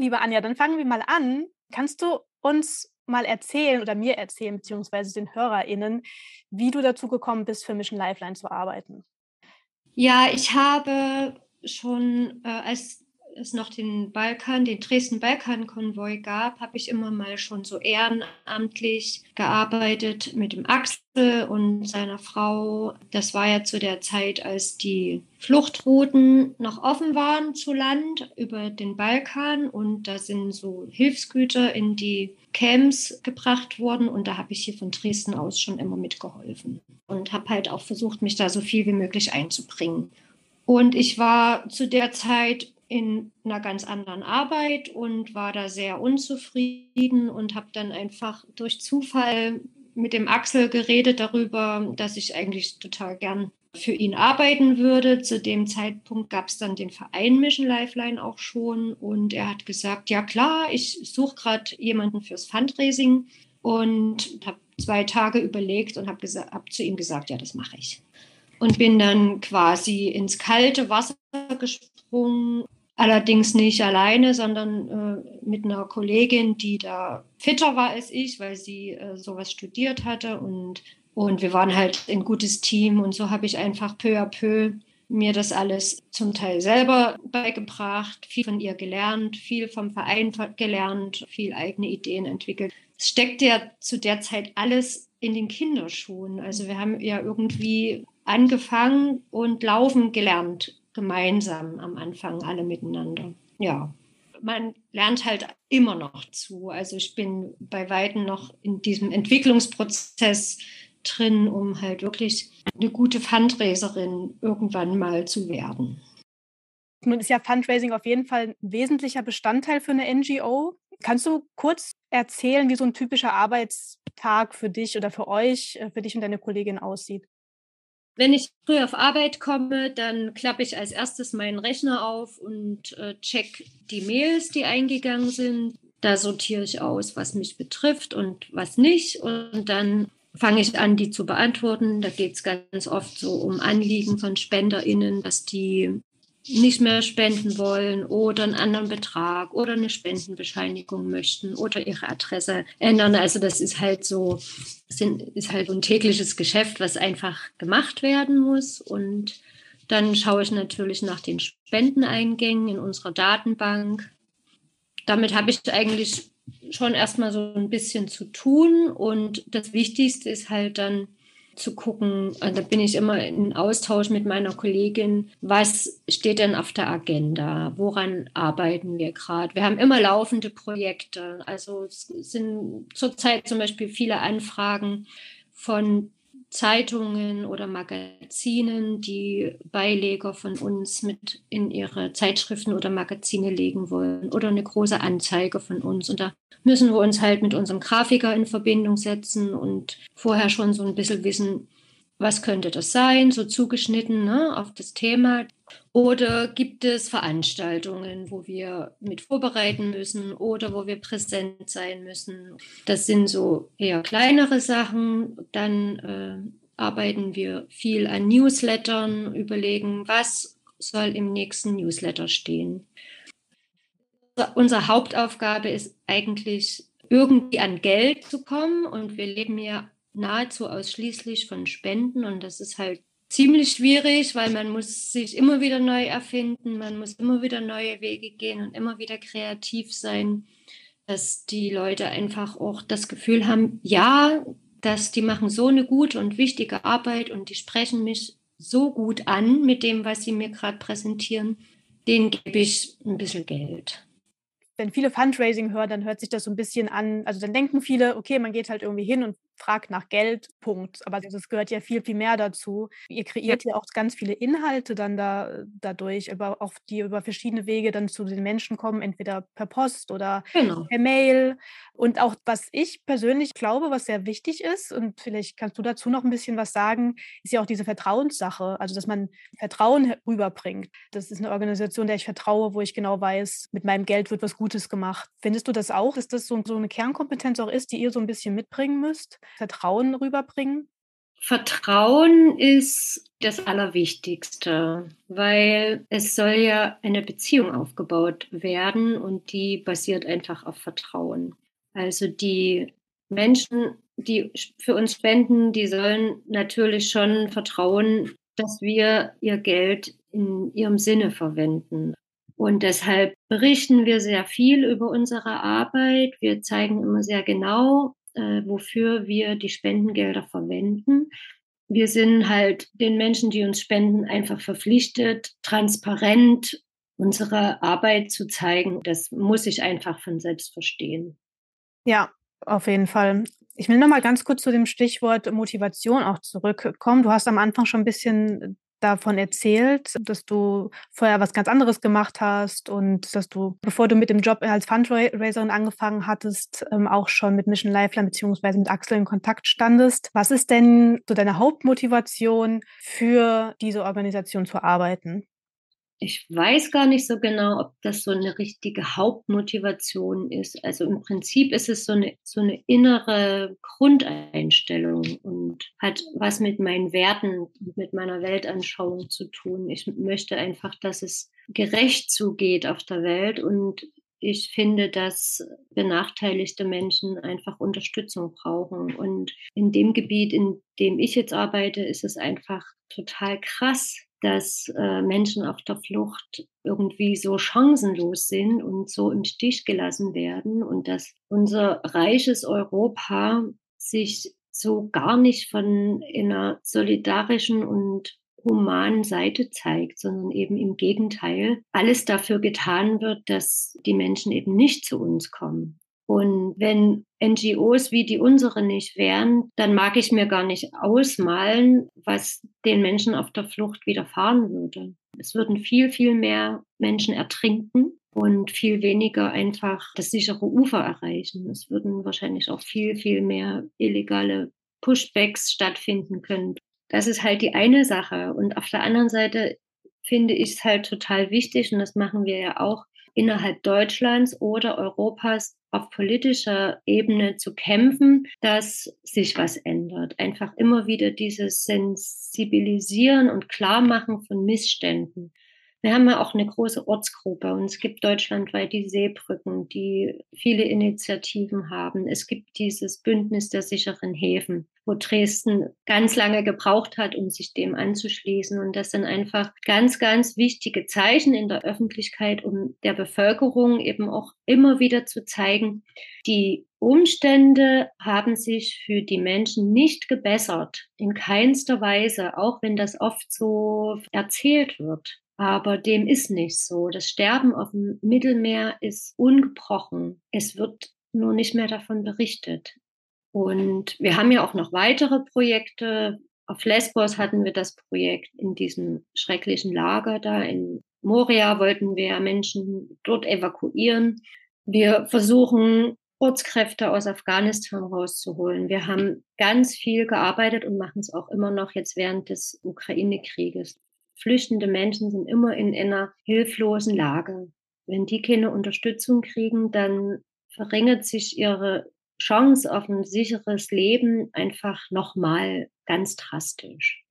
Liebe Anja, dann fangen wir mal an. Kannst du uns mal erzählen oder mir erzählen, beziehungsweise den HörerInnen, wie du dazu gekommen bist, für Mission Lifeline zu arbeiten? Ja, ich habe schon, äh, als es noch den Balkan, den Dresden-Balkan-Konvoi gab, habe ich immer mal schon so ehrenamtlich gearbeitet mit dem Axel und seiner Frau. Das war ja zu der Zeit, als die Fluchtrouten noch offen waren zu Land über den Balkan und da sind so Hilfsgüter in die Camps gebracht worden und da habe ich hier von Dresden aus schon immer mitgeholfen und habe halt auch versucht, mich da so viel wie möglich einzubringen. Und ich war zu der Zeit in einer ganz anderen Arbeit und war da sehr unzufrieden und habe dann einfach durch Zufall mit dem Axel geredet darüber, dass ich eigentlich total gern für ihn arbeiten würde. Zu dem Zeitpunkt gab es dann den Verein Mission Lifeline auch schon und er hat gesagt, ja klar, ich suche gerade jemanden fürs Fundraising und habe zwei Tage überlegt und habe hab zu ihm gesagt, ja, das mache ich. Und bin dann quasi ins kalte Wasser gesprungen Allerdings nicht alleine, sondern äh, mit einer Kollegin, die da fitter war als ich, weil sie äh, sowas studiert hatte. Und, und wir waren halt ein gutes Team. Und so habe ich einfach peu à peu mir das alles zum Teil selber beigebracht, viel von ihr gelernt, viel vom Verein gelernt, viel eigene Ideen entwickelt. Es steckt ja zu der Zeit alles in den Kinderschuhen. Also wir haben ja irgendwie angefangen und laufen gelernt gemeinsam am Anfang alle miteinander. Ja, man lernt halt immer noch zu. Also ich bin bei Weitem noch in diesem Entwicklungsprozess drin, um halt wirklich eine gute Fundraiserin irgendwann mal zu werden. Nun ist ja Fundraising auf jeden Fall ein wesentlicher Bestandteil für eine NGO. Kannst du kurz erzählen, wie so ein typischer Arbeitstag für dich oder für euch, äh, für dich und deine Kollegin aussieht? Wenn ich früh auf Arbeit komme, dann klappe ich als erstes meinen Rechner auf und äh, check die Mails, die eingegangen sind. Da sortiere ich aus, was mich betrifft und was nicht. Und dann fange ich an, die zu beantworten. Da geht es ganz oft so um Anliegen von SpenderInnen, dass die nicht mehr spenden wollen oder einen anderen Betrag oder eine Spendenbescheinigung möchten oder ihre Adresse ändern. Also das ist halt so, sind, ist halt ein tägliches Geschäft, was einfach gemacht werden muss. Und dann schaue ich natürlich nach den Spendeneingängen in unserer Datenbank. Damit habe ich eigentlich schon erstmal so ein bisschen zu tun. Und das Wichtigste ist halt dann, zu gucken, äh, da bin ich immer in Austausch mit meiner Kollegin, was steht denn auf der Agenda, woran arbeiten wir gerade. Wir haben immer laufende Projekte, also es sind zurzeit zum Beispiel viele Anfragen von Zeitungen oder Magazinen, die Beileger von uns mit in ihre Zeitschriften oder Magazine legen wollen oder eine große Anzeige von uns. Und da müssen wir uns halt mit unserem Grafiker in Verbindung setzen und vorher schon so ein bisschen wissen, was könnte das sein, so zugeschnitten ne, auf das Thema. Oder gibt es Veranstaltungen, wo wir mit vorbereiten müssen oder wo wir präsent sein müssen? Das sind so eher kleinere Sachen. Dann äh, arbeiten wir viel an Newslettern, überlegen, was soll im nächsten Newsletter stehen. Unsere Hauptaufgabe ist eigentlich, irgendwie an Geld zu kommen und wir leben ja nahezu ausschließlich von Spenden und das ist halt ziemlich schwierig, weil man muss sich immer wieder neu erfinden, man muss immer wieder neue Wege gehen und immer wieder kreativ sein, dass die Leute einfach auch das Gefühl haben, ja, dass die machen so eine gute und wichtige Arbeit und die sprechen mich so gut an mit dem, was sie mir gerade präsentieren, denen gebe ich ein bisschen Geld. Wenn viele Fundraising hören, dann hört sich das so ein bisschen an, also dann denken viele, okay, man geht halt irgendwie hin und fragt nach Geld, Punkt. Aber es gehört ja viel, viel mehr dazu. Ihr kreiert ja, ja auch ganz viele Inhalte dann da dadurch, über, auf die über verschiedene Wege dann zu den Menschen kommen, entweder per Post oder genau. per Mail. Und auch was ich persönlich glaube, was sehr wichtig ist, und vielleicht kannst du dazu noch ein bisschen was sagen, ist ja auch diese Vertrauenssache, also dass man Vertrauen rüberbringt. Das ist eine Organisation, der ich vertraue, wo ich genau weiß, mit meinem Geld wird was Gutes gemacht. Findest du das auch, dass das so, so eine Kernkompetenz auch ist, die ihr so ein bisschen mitbringen müsst? Vertrauen rüberbringen? Vertrauen ist das Allerwichtigste, weil es soll ja eine Beziehung aufgebaut werden und die basiert einfach auf Vertrauen. Also die Menschen, die für uns spenden, die sollen natürlich schon vertrauen, dass wir ihr Geld in ihrem Sinne verwenden. Und deshalb berichten wir sehr viel über unsere Arbeit. Wir zeigen immer sehr genau, äh, wofür wir die Spendengelder verwenden. Wir sind halt den Menschen, die uns spenden, einfach verpflichtet, transparent unsere Arbeit zu zeigen. Das muss ich einfach von selbst verstehen. Ja, auf jeden Fall. Ich will noch mal ganz kurz zu dem Stichwort Motivation auch zurückkommen. Du hast am Anfang schon ein bisschen davon erzählt, dass du vorher was ganz anderes gemacht hast und dass du, bevor du mit dem Job als Fundraiserin angefangen hattest, ähm, auch schon mit Mission Lifeline beziehungsweise mit Axel in Kontakt standest. Was ist denn so deine Hauptmotivation für diese Organisation zu arbeiten? Ich weiß gar nicht so genau, ob das so eine richtige Hauptmotivation ist. Also im Prinzip ist es so eine, so eine innere Grundeinstellung und hat was mit meinen Werten, mit meiner Weltanschauung zu tun. Ich möchte einfach, dass es gerecht zugeht auf der Welt und ich finde, dass benachteiligte Menschen einfach Unterstützung brauchen. Und in dem Gebiet, in dem ich jetzt arbeite, ist es einfach total krass, dass äh, Menschen auf der Flucht irgendwie so chancenlos sind und so im Stich gelassen werden und dass unser reiches Europa sich so gar nicht von einer solidarischen und humanen Seite zeigt, sondern eben im Gegenteil alles dafür getan wird, dass die Menschen eben nicht zu uns kommen. Und wenn NGOs wie die unsere nicht wären, dann mag ich mir gar nicht ausmalen, was den Menschen auf der Flucht widerfahren würde. Es würden viel, viel mehr Menschen ertrinken und viel weniger einfach das sichere Ufer erreichen. Es würden wahrscheinlich auch viel, viel mehr illegale Pushbacks stattfinden können. Das ist halt die eine Sache. Und auf der anderen Seite finde ich es halt total wichtig, und das machen wir ja auch, innerhalb Deutschlands oder Europas auf politischer Ebene zu kämpfen, dass sich was ändert. Einfach immer wieder dieses Sensibilisieren und Klarmachen von Missständen. Wir haben ja auch eine große Ortsgruppe und es gibt deutschlandweit die Seebrücken, die viele Initiativen haben. Es gibt dieses Bündnis der sicheren Häfen, wo Dresden ganz lange gebraucht hat, um sich dem anzuschließen. Und das sind einfach ganz, ganz wichtige Zeichen in der Öffentlichkeit, um der Bevölkerung eben auch immer wieder zu zeigen, die Umstände haben sich für die Menschen nicht gebessert, in keinster Weise, auch wenn das oft so erzählt wird. Aber dem ist nicht so. Das Sterben auf dem Mittelmeer ist ungebrochen. Es wird nur nicht mehr davon berichtet. Und wir haben ja auch noch weitere Projekte. Auf Lesbos hatten wir das Projekt in diesem schrecklichen Lager da. In Moria wollten wir Menschen dort evakuieren. Wir versuchen, Ortskräfte aus Afghanistan rauszuholen. Wir haben ganz viel gearbeitet und machen es auch immer noch jetzt während des Ukraine-Krieges flüchtende Menschen sind immer in einer hilflosen Lage. Wenn die keine Unterstützung kriegen, dann verringert sich ihre Chance auf ein sicheres Leben einfach nochmal ganz drastisch.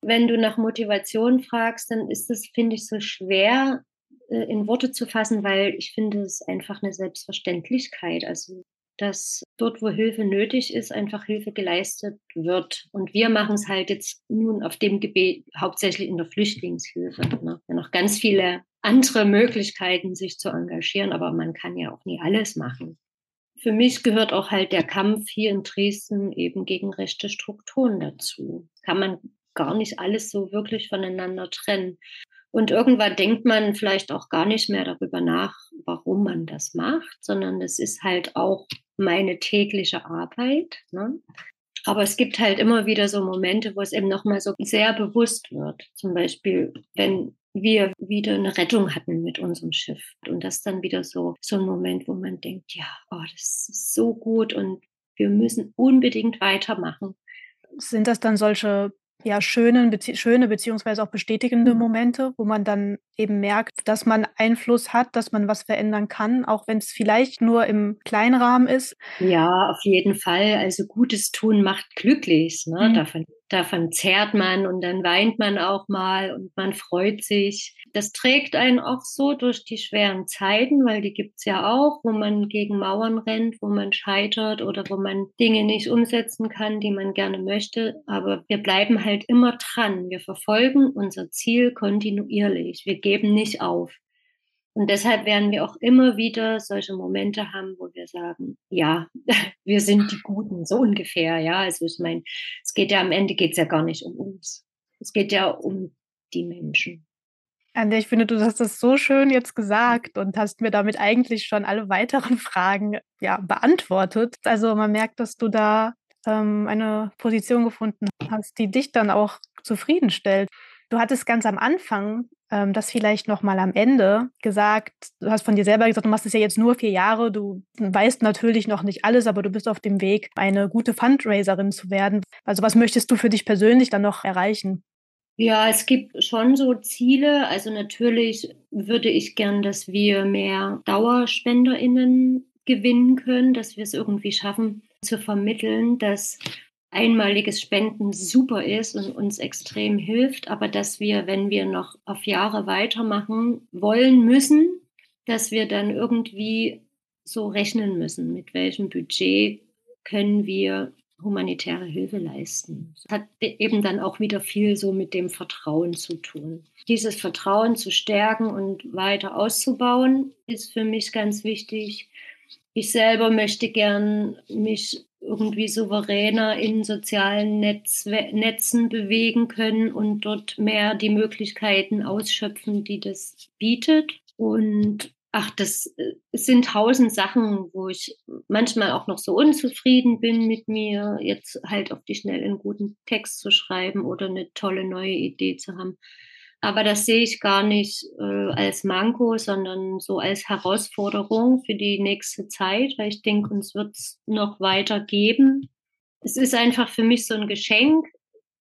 Wenn du nach Motivation fragst, dann ist es, finde ich, so schwer äh, in Worte zu fassen, weil ich finde es einfach eine Selbstverständlichkeit. Also dass dort, wo Hilfe nötig ist, einfach Hilfe geleistet wird. Und wir machen es halt jetzt nun auf dem Gebiet hauptsächlich in der Flüchtlingshilfe. Ne? Ja, noch ganz viele andere Möglichkeiten, sich zu engagieren, aber man kann ja auch nie alles machen. Für mich gehört auch halt der Kampf hier in Dresden eben gegen rechte Strukturen dazu. Kann man gar nicht alles so wirklich voneinander trennen. Und irgendwann denkt man vielleicht auch gar nicht mehr darüber nach, warum man das macht, sondern es ist halt auch meine tägliche Arbeit. Ne? Aber es gibt halt immer wieder so Momente, wo es eben nochmal so sehr bewusst wird. Zum Beispiel, wenn wir wieder eine Rettung hatten mit unserem Schiff. Und das dann wieder so, so ein Moment, wo man denkt, ja, oh, das ist so gut und wir müssen unbedingt weitermachen. Sind das dann solche ja, schönen, bezie schöne beziehungsweise auch bestätigende mhm. Momente, wo man dann eben merkt, dass man Einfluss hat, dass man was verändern kann, auch wenn es vielleicht nur im kleinen Rahmen ist. Ja, auf jeden Fall. Also Gutes tun macht glücklich. Ne? Mhm. Davon davon zehrt man und dann weint man auch mal und man freut sich. Das trägt einen auch so durch die schweren Zeiten, weil die gibt's ja auch, wo man gegen Mauern rennt, wo man scheitert oder wo man Dinge nicht umsetzen kann, die man gerne möchte. Aber wir bleiben halt immer dran. Wir verfolgen unser Ziel kontinuierlich. Wir geben nicht auf. Und deshalb werden wir auch immer wieder solche Momente haben, wo wir sagen, ja, wir sind die Guten, so ungefähr. Ja, also ich meine, es geht ja am Ende geht es ja gar nicht um uns. Es geht ja um die Menschen. Anja, ich finde, du hast das so schön jetzt gesagt und hast mir damit eigentlich schon alle weiteren Fragen ja, beantwortet. Also man merkt, dass du da ähm, eine Position gefunden hast, die dich dann auch zufriedenstellt. Du hattest ganz am Anfang ähm, das vielleicht noch mal am Ende gesagt. Du hast von dir selber gesagt, du machst es ja jetzt nur vier Jahre. Du weißt natürlich noch nicht alles, aber du bist auf dem Weg, eine gute Fundraiserin zu werden. Also was möchtest du für dich persönlich dann noch erreichen? Ja, es gibt schon so Ziele. Also natürlich würde ich gern, dass wir mehr DauerspenderInnen gewinnen können, dass wir es irgendwie schaffen zu vermitteln, dass einmaliges Spenden super ist und uns extrem hilft, aber dass wir, wenn wir noch auf Jahre weitermachen wollen müssen, dass wir dann irgendwie so rechnen müssen, mit welchem Budget können wir humanitäre Hilfe leisten. Das hat eben dann auch wieder viel so mit dem Vertrauen zu tun. Dieses Vertrauen zu stärken und weiter auszubauen, ist für mich ganz wichtig. Ich selber möchte gern mich irgendwie souveräner in sozialen Netz Netzen bewegen können und dort mehr die Möglichkeiten ausschöpfen, die das bietet. Und ach, das äh, sind tausend Sachen, wo ich manchmal auch noch so unzufrieden bin mit mir, jetzt halt auf die schnell einen guten Text zu schreiben oder eine tolle neue Idee zu haben. Aber das sehe ich gar nicht äh, als Manko, sondern so als Herausforderung für die nächste Zeit, weil ich denke, uns wird es noch weiter geben. Es ist einfach für mich so ein Geschenk,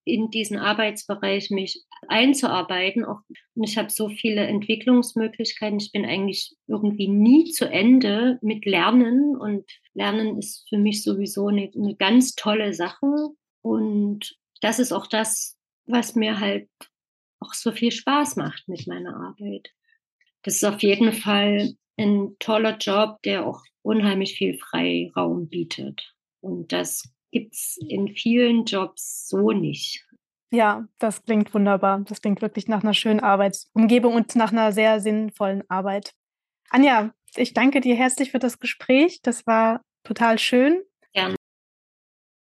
in diesen Arbeitsbereich mich einzuarbeiten. Auch, und ich habe so viele Entwicklungsmöglichkeiten. Ich bin eigentlich irgendwie nie zu Ende mit Lernen. Und Lernen ist für mich sowieso eine, eine ganz tolle Sache. Und das ist auch das, was mir halt auch so viel Spaß macht mit meiner Arbeit. Das ist auf jeden Fall ein toller Job, der auch unheimlich viel Freiraum bietet. Und das gibt es in vielen Jobs so nicht. Ja, das klingt wunderbar. Das klingt wirklich nach einer schönen Arbeitsumgebung und nach einer sehr sinnvollen Arbeit. Anja, ich danke dir herzlich für das Gespräch. Das war total schön.